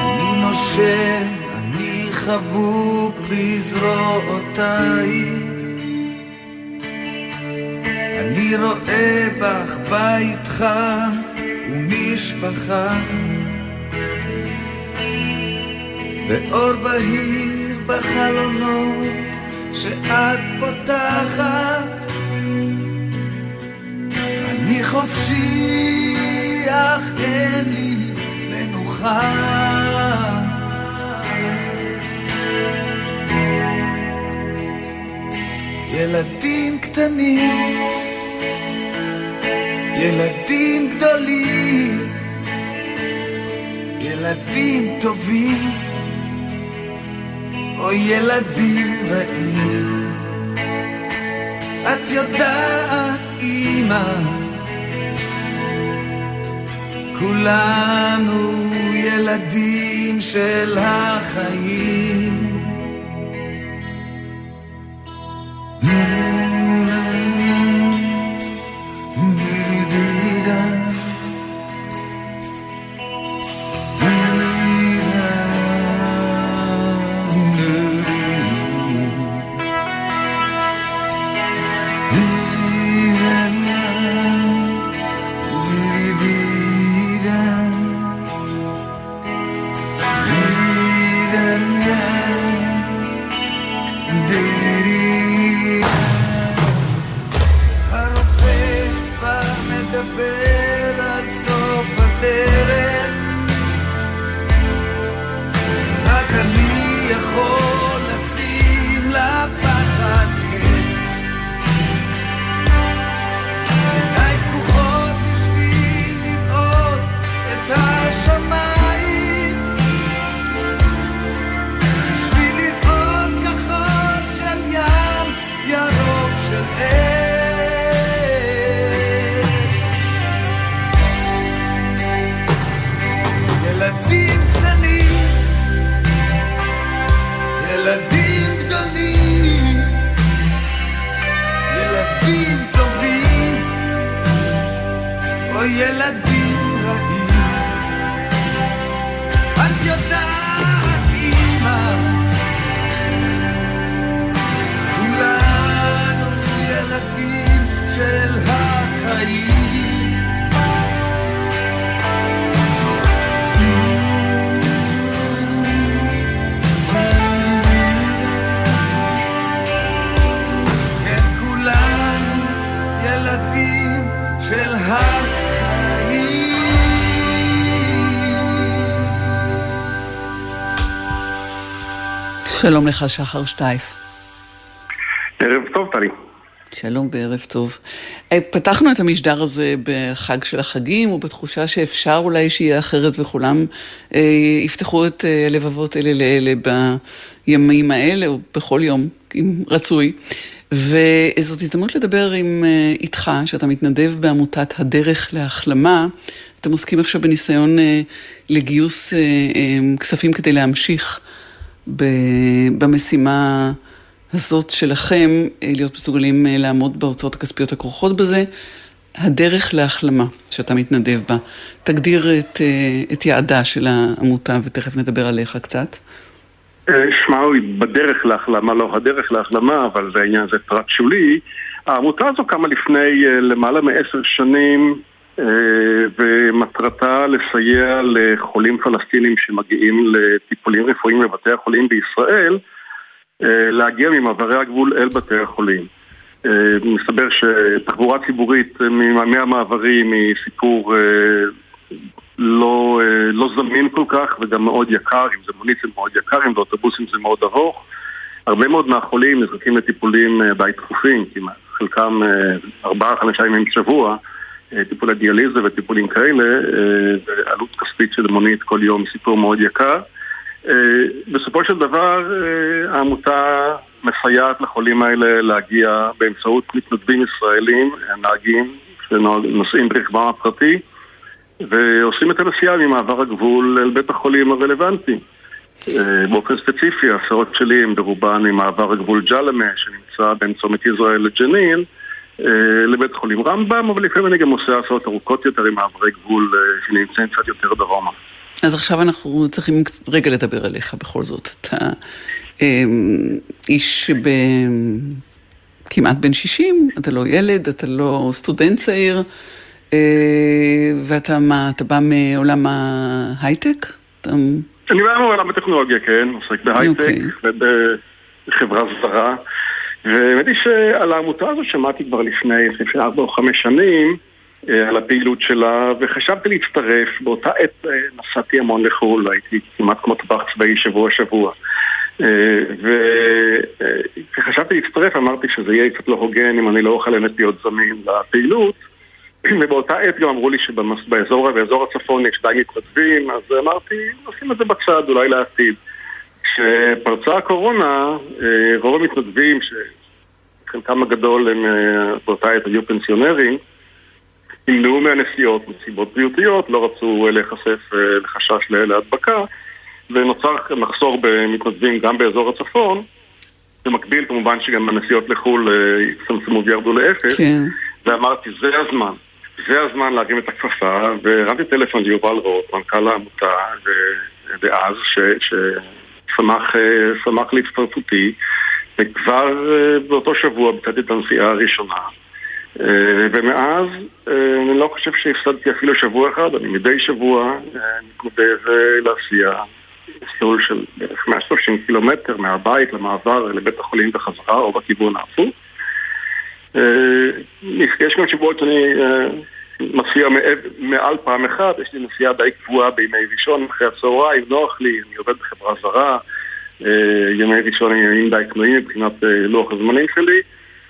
אני נושם, אני חבוק בזרועותיי. אני רואה בך בית חם ומשפחה. ואור בהיר בחלונות שאת פותחת. אני חופשי אך אין לי מנוחה. ילדים קטנים ילדים גדולים ילדים טובים או ילדים רעים. את יודעת, אמא, כולנו ילדים של החיים. שלום לך, שחר שטייף. ערב טוב, טלי. שלום וערב טוב. אה, פתחנו את המשדר הזה בחג של החגים, ובתחושה שאפשר אולי שיהיה אחרת וכולם אה, יפתחו את אה, הלבבות אלה לאלה בימים האלה, או בכל יום, אם רצוי. וזאת הזדמנות לדבר עם אה, איתך, שאתה מתנדב בעמותת הדרך להחלמה. אתם עוסקים עכשיו בניסיון אה, לגיוס אה, אה, כספים כדי להמשיך במשימה הזאת שלכם, אה, להיות מסוגלים אה, לעמוד בהוצאות הכספיות הכרוכות בזה. הדרך להחלמה שאתה מתנדב בה. תגדיר את, אה, את יעדה של העמותה ותכף נדבר עליך קצת. שמע, הוא בדרך להחלמה, לא הדרך להחלמה, אבל זה העניין, זה פרט שולי. העמותה הזו קמה לפני למעלה מעשר שנים, ומטרתה לסייע לחולים פלסטינים שמגיעים לטיפולים רפואיים בבתי החולים בישראל, אה, להגיע ממעברי הגבול אל בתי החולים. אה, מסתבר שתחבורה ציבורית אה, מהמעברים היא סיפור אה, לא, אה, לא זמין כל כך וגם מאוד יקר, אם זה מונית זה מאוד יקר, אם זה אוטובוסים זה מאוד ארוך. הרבה מאוד מהחולים נזרקים לטיפולים אה, די דחופים, חלקם אה, ארבעה, חמישה ימים בשבוע, אה, טיפולי דיאליזה וטיפולים כאלה, אה, ועלות כספית של מונית כל יום סיפור מאוד יקר. אה, בסופו של דבר אה, העמותה מסייעת לחולים האלה להגיע באמצעות מתנדבים ישראלים, נהגים שנוסעים ברכבם הפרטי ועושים את הנסיעה ממעבר הגבול אל בית החולים הרלוונטי. אה, באופן ספציפי, ההסעות שלי הם ברובן ממעבר הגבול ג'למה שנמצא בין צומת ישראל לג'נין אה, לבית חולים רמב"ם, אבל לפעמים אני גם עושה הסעות ארוכות יותר עם מעברי גבול אה, שנמצאים קצת יותר דרומה. אז עכשיו אנחנו צריכים רגע לדבר עליך בכל זאת. אתה אה, איש ב... כמעט בן 60, אתה לא ילד, אתה לא סטודנט צעיר, אה, ואתה מה, אתה בא מעולם ההייטק? אתה... אני בא מעולם הטכנולוגיה, כן, עוסק בהייטק אוקיי. ובחברה זרה. והאמת היא שעל העמותה הזו שמעתי כבר לפני, לפני ארבע או חמש שנים אה, על הפעילות שלה, וחשבתי להצטרף. באותה עת אה, נסעתי המון לחו"ל, הייתי כמעט כמו טבח צבאי שבוע-שבוע. אה, וכשחשבתי להצטרף אמרתי שזה יהיה קצת לא הוגן אם אני לא אוכל באמת להיות זמין לפעילות. ובאותה עת גם אמרו לי שבאזור באזור הצפון יש די מתנדבים, אז אמרתי, נשים את זה בצד, אולי לעתיד. כשפרצה הקורונה, אה, רוב המתנדבים, שחלקם הגדול הם אה, באותה עת היו פנסיונרים, נמנעו מהנסיעות מסיבות בריאותיות, לא רצו אה, להיחשף לחשש להדבקה, ונוצר מחסור במתנדבים גם באזור הצפון. במקביל כמובן שגם הנסיעות לחו"ל הצטמצמו וירדו לאפס, כן. ואמרתי, זה הזמן. זה הזמן להרים את הכפפה, והרמתי טלפון ליובל רוט, מנכ"ל העמותה דאז, ששמח להצטרפותי, וכבר באותו שבוע ביצעתי את הנסיעה הראשונה. ומאז אני לא חושב שהפסדתי אפילו שבוע אחד, אני מדי שבוע מתנדב להסיע מסלול של בערך 130 קילומטר מהבית למעבר לבית החולים בחזרה או בכיוון ההפוך. יש גם שבועות שאני מסיע מעל פעם אחת, יש לי נסיעה די קבועה בימי ראשון אחרי הצהריים, נוח לי, אני עובד בחברה זרה, ימי ראשון הם ימים די קנויים מבחינת לוח הזמנים שלי.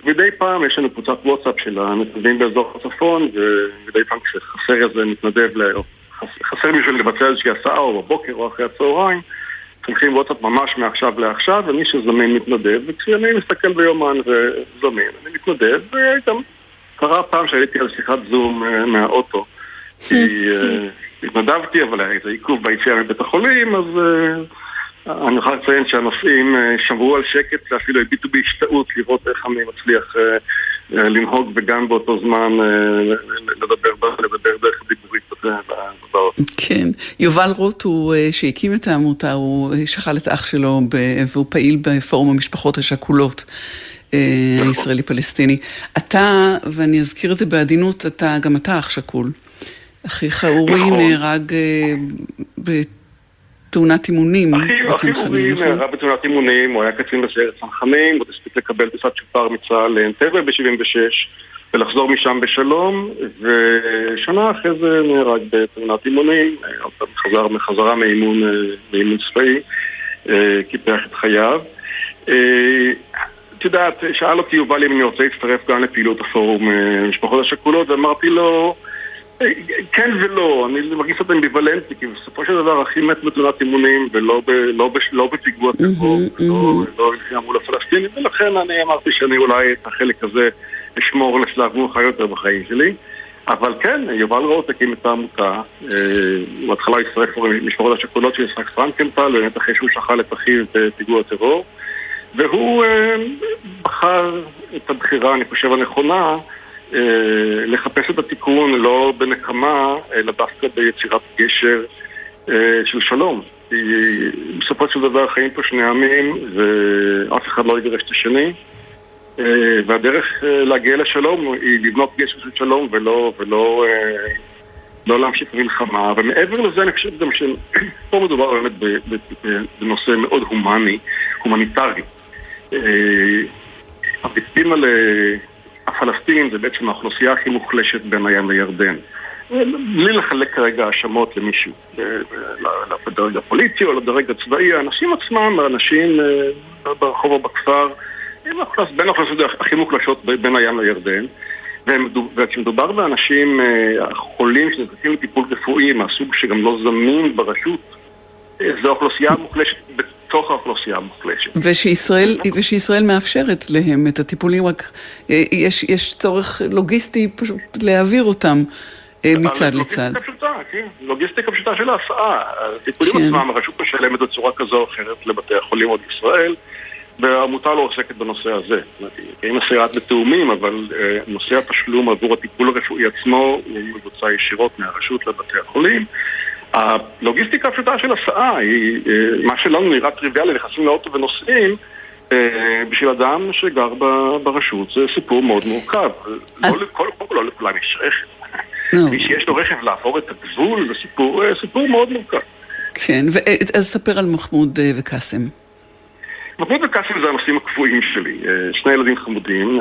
מדי פעם יש לנו קבוצת וואטסאפ של המתנדבים באזור הצפון, ומדי פעם כשחסר איזה מתנדב, חסר מישהו לבצע איזושהי הסעה או בבוקר או אחרי הצהריים, שולחים וואטסאפ ממש מעכשיו לעכשיו, ומי שזמין מתנדב, וכשאני מסתכל ביומן וזמין, אני מתנדב, וגם קרה פעם שהייתי על שיחת זום מהאוטו, כי התנדבתי, אבל היה איזה עיכוב ביציאה מבית החולים, אז אני יכול לציין שהנוסעים שמרו על שקט ואפילו הביטו בהשתאות לראות איך אני מצליח לנהוג וגם באותו זמן לדבר דרך דיבורים. באות. כן. יובל רוט הוא שהקים את העמותה, הוא שכל את אח שלו והוא פעיל בפורום המשפחות השכולות. נכון. הישראלי-פלסטיני. אתה, ואני אזכיר את זה בעדינות, אתה, גם אתה אח שכול. אחיך אורי נכון. נהרג בתאונת אימונים. אחי אורי נכון? נהרג בתאונת אימונים, הוא היה קצין בסיירת צנחנים, עוד הספיק לקבל טיסת שופר מצה"ל לאנטבה ב-76 ולחזור משם בשלום, ושנה אחרי זה נהרג בתאונת אימונים, חזר מחזרה מאימון, מאימון צבאי, קיפח את חייו. את יודעת, שאל אותי יובל אם אני רוצה להצטרף גם לפעילות הפורום משפחות השכולות, ואמרתי לו, כן ולא, אני מרגיש קצת אמביוולנטי, כי בסופו של דבר אחי מת בתאונת אימונים ולא לא לא בפיגוע טרור, לא לפני מול הפלסטינים, ולכן אני אמרתי שאני אולי את החלק הזה אשמור לשלב מאוחר יותר בחיים שלי. אבל כן, יובל רוט הקים את העמותה, בהתחלה הצטרף למשפחות השכולות של יצחק פרנקנטל, באמת אחרי שהוא שכל את אחיו בפיגוע טרור, והוא בחר את הבחירה, אני חושב, הנכונה, אה, לחפש את התיקון לא בנקמה, אלא דווקא ביצירת גשר אה, של שלום. בסופו של דבר חיים פה שני עמים ואף אחד לא יגרש את השני אה, והדרך להגיע לשלום היא לבנות גשר של שלום ולא, ולא לא להמשיך במלחמה ומעבר לזה אני חושב גם שפה מדובר באמת בנושא מאוד הומני, הומניטרי. הביטים על הפלסטינים זה בעצם האוכלוסייה הכי מוחלשת בין הים לירדן. בלי לחלק כרגע האשמות למישהו, לדרג הפוליטי או לדרג הצבאי, האנשים עצמם, האנשים אה, ברחוב או בכפר, הם בין האוכלוסיות הכי מוחלשות בין הים לירדן. וכשמדובר באנשים אה, חולים שנזקקים לטיפול רפואי מהסוג שגם לא זמין ברשות, אה, זו אוכלוסייה מוחלשת בתוך האוכלוסייה המוחלשת. ושישראל, ושישראל מאפשרת להם את הטיפולים, רק אה, יש, יש צורך לוגיסטי פשוט להעביר אותם. אה, מצד לצד. לוגיסטיקה פשוטה, כן. לוגיסטיקה פשוטה של ההסעה. הטיפולים כן. עצמם, הרשות משלמת בצורה כזו או אחרת לבתי החולים עוד בישראל, והעמותה לא עוסקת בנושא הזה. היא מסייעת בתאומים, אבל אה, נושא התשלום עבור הטיפול הרפואי עצמו הוא מבוצע ישירות מהרשות לבתי החולים. הלוגיסטיקה הפשוטה של הסעה היא, אה, מה שלנו נראה טריוויאלי, נכנסים לאוטו ונוסעים, אה, בשביל אדם שגר ברשות זה סיפור מאוד מורכב. לא, כל, כל, לא לכולם יש רכב. No. מי שיש לו רכב לעבור את הגבול זה סיפור, אה, סיפור מאוד מורכב. כן, אז ספר על מחמוד וקאסם. מחמוד וקאסם זה הנושאים הקבועים שלי. שני ילדים חמודים,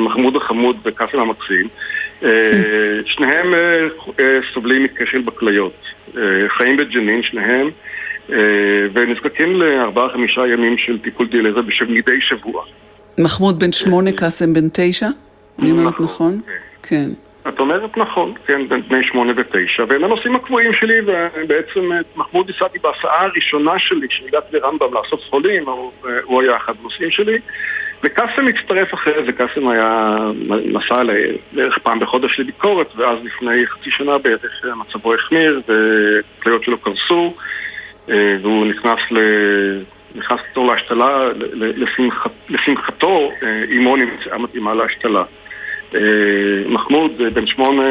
מחמוד החמוד וקאסם המקסים. שניהם סובלים מכשל בכליות. אה, חיים בג'נין שניהם, אה, ונזקקים לארבעה-חמישה ימים של טיפול דיאליזה מדי שבוע. מחמוד בן שמונה, קאסם בן תשע? אני אומרת נכון? נכון? כן. את אומרת נכון, כן, בני שמונה ותשע, והם הנושאים הקבועים שלי, ובעצם את מחמוד הסעתי בהסעה הראשונה שלי, כשהגעתי לרמב"ם לאסוף חולים, הוא, הוא היה אחד הנושאים שלי, וקאסם הצטרף אחרי זה, קאסם היה, נסע בערך פעם בחודש לביקורת, ואז לפני חצי שנה בערך מצבו החמיר, וכליות שלו קרסו, אה, והוא נכנס ל... נכנס לתור להשתלה, לשמח, לשמחתו, אימו נמצאה מתאימה להשתלה. אה, מחמוד, בן שמונה,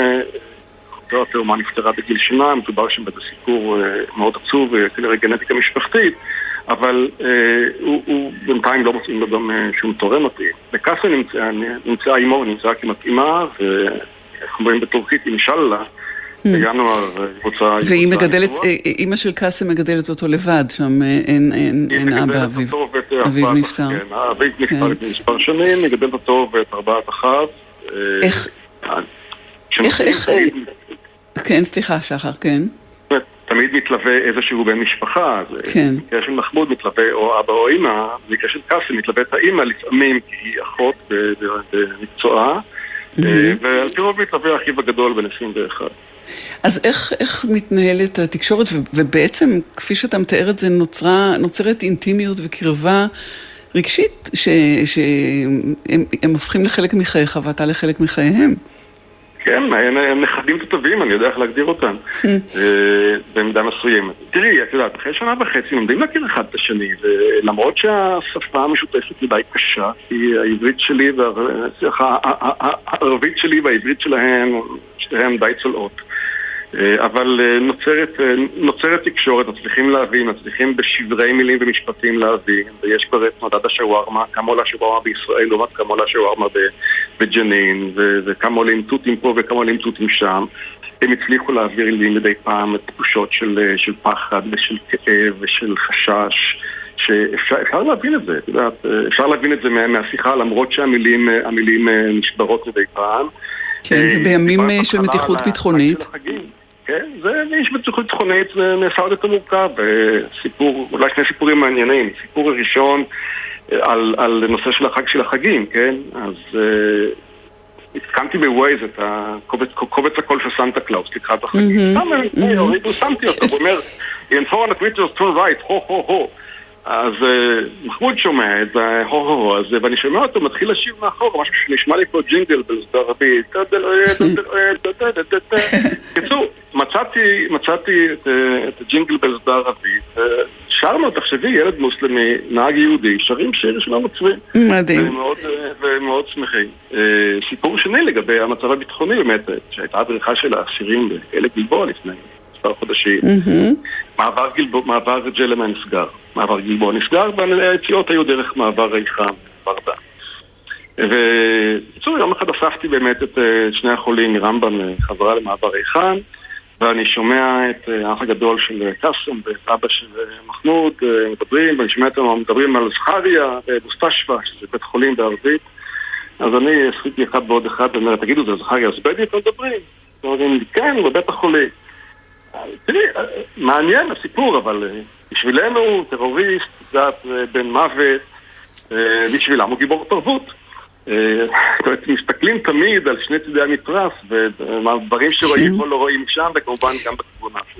חוקר התאומה נפטרה בגיל שנה, מדובר שם באיזה סיפור מאוד עצוב, כנראה גנטיקה משפחתית. אבל אה, הוא, הוא בינתיים לא מוצאים לו גם אה, שום תורם מתאים. בקאסה נמצאה נמצא אימו, נמצאה כמתאימה, ואיך אומרים בטורקית, אינשאללה. Hmm. בינואר אה, רוצה... והיא מגדלת, אימא של קאסם מגדלת אותו לבד, שם אין, אבא, אביו, אביו נפטר. כן, אביו נפטר כן. לפני מספר שנים, מגדלת אותו ואת ארבעת אחיו. איך? איך, איך? כן, סליחה, שחר, כן. תמיד מתלווה איזשהו בן משפחה. כן. במקרה של מחמוד מתלווה או אבא או אימא, במקרה של קאסם מתלווה את האימא לפעמים כי היא אחות במקצועה, mm-hmm. ועל פי רוב מתלווה אחיו הגדול בן 21. אז איך, איך מתנהלת התקשורת, ובעצם, כפי שאתה מתאר את זה, נוצרה, נוצרת אינטימיות וקרבה רגשית, שהם הופכים לחלק מחייך ואתה לחלק מחייהם. כן, הם נכדים תותבים, אני יודע איך להגדיר אותם, אה, במידה מסוימת. תראי, את יודעת, אחרי שנה וחצי לומדים להכיר אחד את השני, ולמרות שהשפה המשותפת היא די קשה, כי העברית שלי, הערבית שלי והעברית שלהם, שתיהן די צולעות. אה, אבל אה, נוצרת, אה, נוצרת תקשורת, מצליחים להבין, מצליחים בשברי מילים ומשפטים להבין, ויש כבר את מדד השווארמה, כמה עולה שווארמה בישראל לעומת כמה עולה שווארמה בג'נין, וכמה עולים תותים פה וכמה עולים תותים שם. הם הצליחו להעביר לי מדי פעם את תחושות של, של פחד ושל כאב ושל חשש. שאפשר להבין את זה, את יודעת, אפשר להבין את זה מהשיחה למרות שהמילים נשברות מדי פעם. כן, ובימים של מתיחות ביטחונית. כן, זה איש ביטחונית, זה נעשה עוד יותר מורכב. סיפור, אולי שני סיפורים מעניינים. סיפור ראשון אה, על, על נושא של החג של החגים, כן? אז uh, הסכמתי בווייז את הקובץ, קובץ הקול של סנטה קלאוס לקראת החגים. שמתי אותו, הוא אומר, in foreign creatures turn right, הו הו הו. אז מחמוד שומע את זה, הו הו הו הזה, ואני שומע אותו מתחיל לשיר מאחור, משהו שנשמע לי כמו ג'ינגל בארצות הברית. בקיצור, מצאתי את הג'ינגל בארצות ערבית, שרנו, תחשבי, ילד מוסלמי, נהג יהודי, שרים שיר של הנוצרים. מדהים. ומאוד שמחים. סיפור שני לגבי המצב הביטחוני באמת, שהייתה הדריכה של האסירים בכלא גלבוע לפני. מספר חודשים. מעבר, גלבוע, מעבר ג'למה נסגר. מעבר גלבוע נסגר, והיציאות היו דרך מעבר ריחם, ברדה. ובקיצור, יום אחד אספתי באמת את אה, שני החולים מרמב"ם אה, חזרה למעבר ריחן, ואני שומע את אה, האח הגדול של קאסם ואת אבא של מחמוד מדברים, ואני שומע אותם מדברים על זכריה ומוסטשווה, שזה בית חולים בערבית. אז אני עשיתי אחד ועוד אחד, ואומר, תגידו, זה זכריה זבדי אתם מדברים? אומרים, כן, בבית החולים. תראי, מעניין הסיפור, אבל אה, בשבילנו טרוריסט, יודעת, אה, בן מוות, אה, בשבילם הוא גיבור תרבות. זאת אומרת, מסתכלים תמיד על שני צדי המתרס, ודברים שרואים פה לא רואים שם, וכמובן גם בכיוון האחר.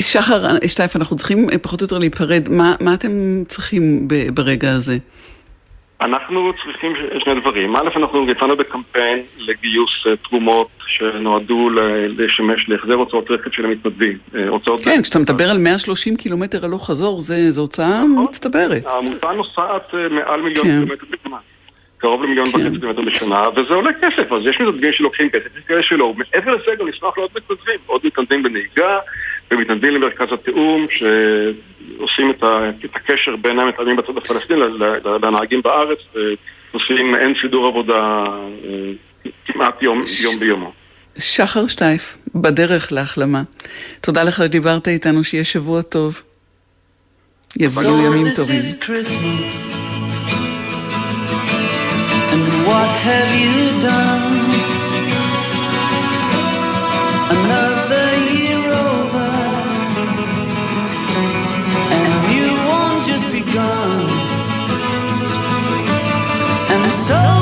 שחר, שטייף, אנחנו צריכים פחות או יותר להיפרד. מה, מה אתם צריכים ברגע הזה? אנחנו צריכים שני דברים. א', אנחנו יצאנו בקמפיין לגיוס אה, תרומות שנועדו לשמש להחזר הוצאות רכב של המתנדבים. אה, כן, כשאתה מדבר על 130 קילומטר הלוך חזור, זו הוצאה נכון. מצטברת. העמותה נוסעת אה, מעל מיליון כן. קילומטר בשנה. קרוב למיליון כן. וחצי קילומטר בשנה, וזה עולה כסף, אז יש מתנדבים שלוקחים כסף, יש כאלה שלא. מעבר לזה גם נשמח לעוד מתנדבים, עוד מתנדבים בנהיגה, ומתנדבים למרכז התיאום, שעושים את, ה, את הקשר בין המתנדבים בצד הפלסטיני לנהגים בארץ, ועושים אין סידור עבודה אה, כמעט יום, יום ביומו. שחר שטייף, בדרך להחלמה. תודה לך שדיברת איתנו, שיהיה שבוע טוב. יביאו ימים טובים. what have you done? Another year over, and you won't just begun. And so.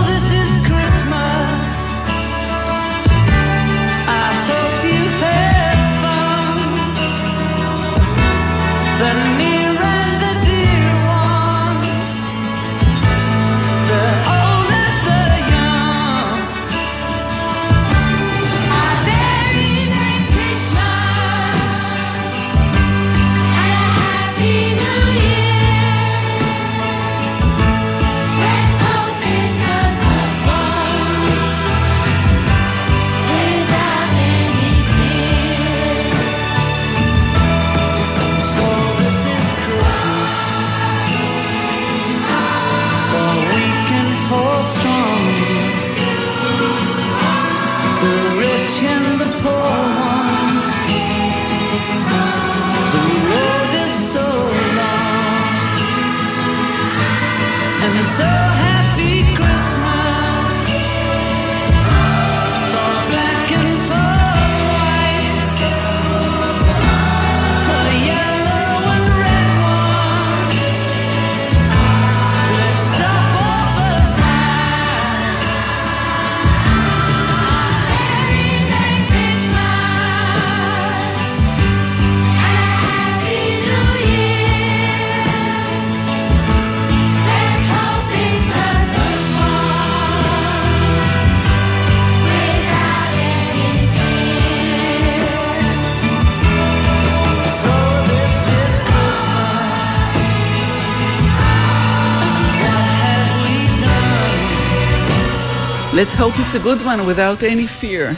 Hope it's a good one without any fear.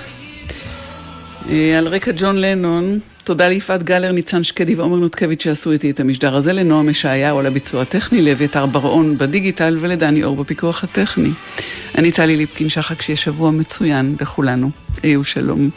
אה, על רקע ג'ון לנון, תודה ליפעת גלר, ניצן שקדי ועומר נותקביץ' שעשו איתי את המשדר הזה, לנועם ישעיהו על הביצוע הטכני, לאביתר בר-און בדיגיטל ולדני אור בפיקוח הטכני. אני טלי ליפקין שחק, שיהיה שבוע מצוין לכולנו. היו שלום.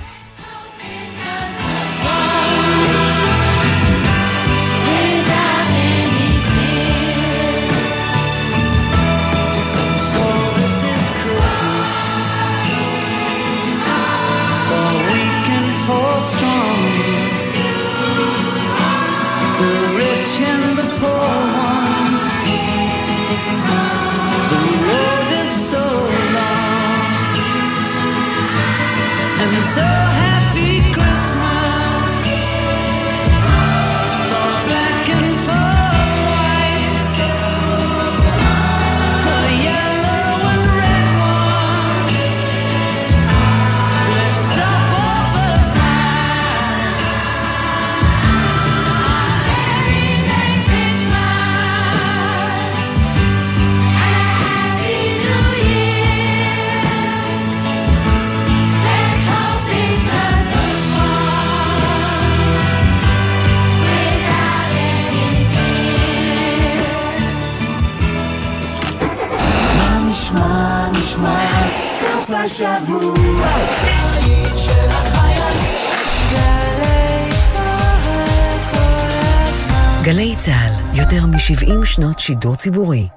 שנות שידור ציבורי.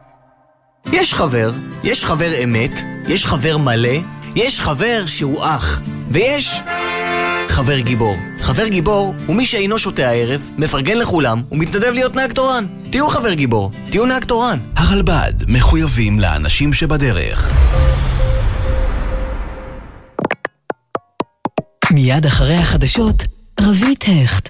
יש חבר, יש חבר אמת, יש חבר מלא, יש חבר שהוא אח, ויש חבר גיבור. חבר גיבור הוא מי שאינו שותה הערב, מפרגן לכולם ומתנדב להיות נהג תורן. תהיו חבר גיבור, תהיו נהג תורן. הרלב"ד מחויבים לאנשים שבדרך. מיד אחרי החדשות, רבית הכט.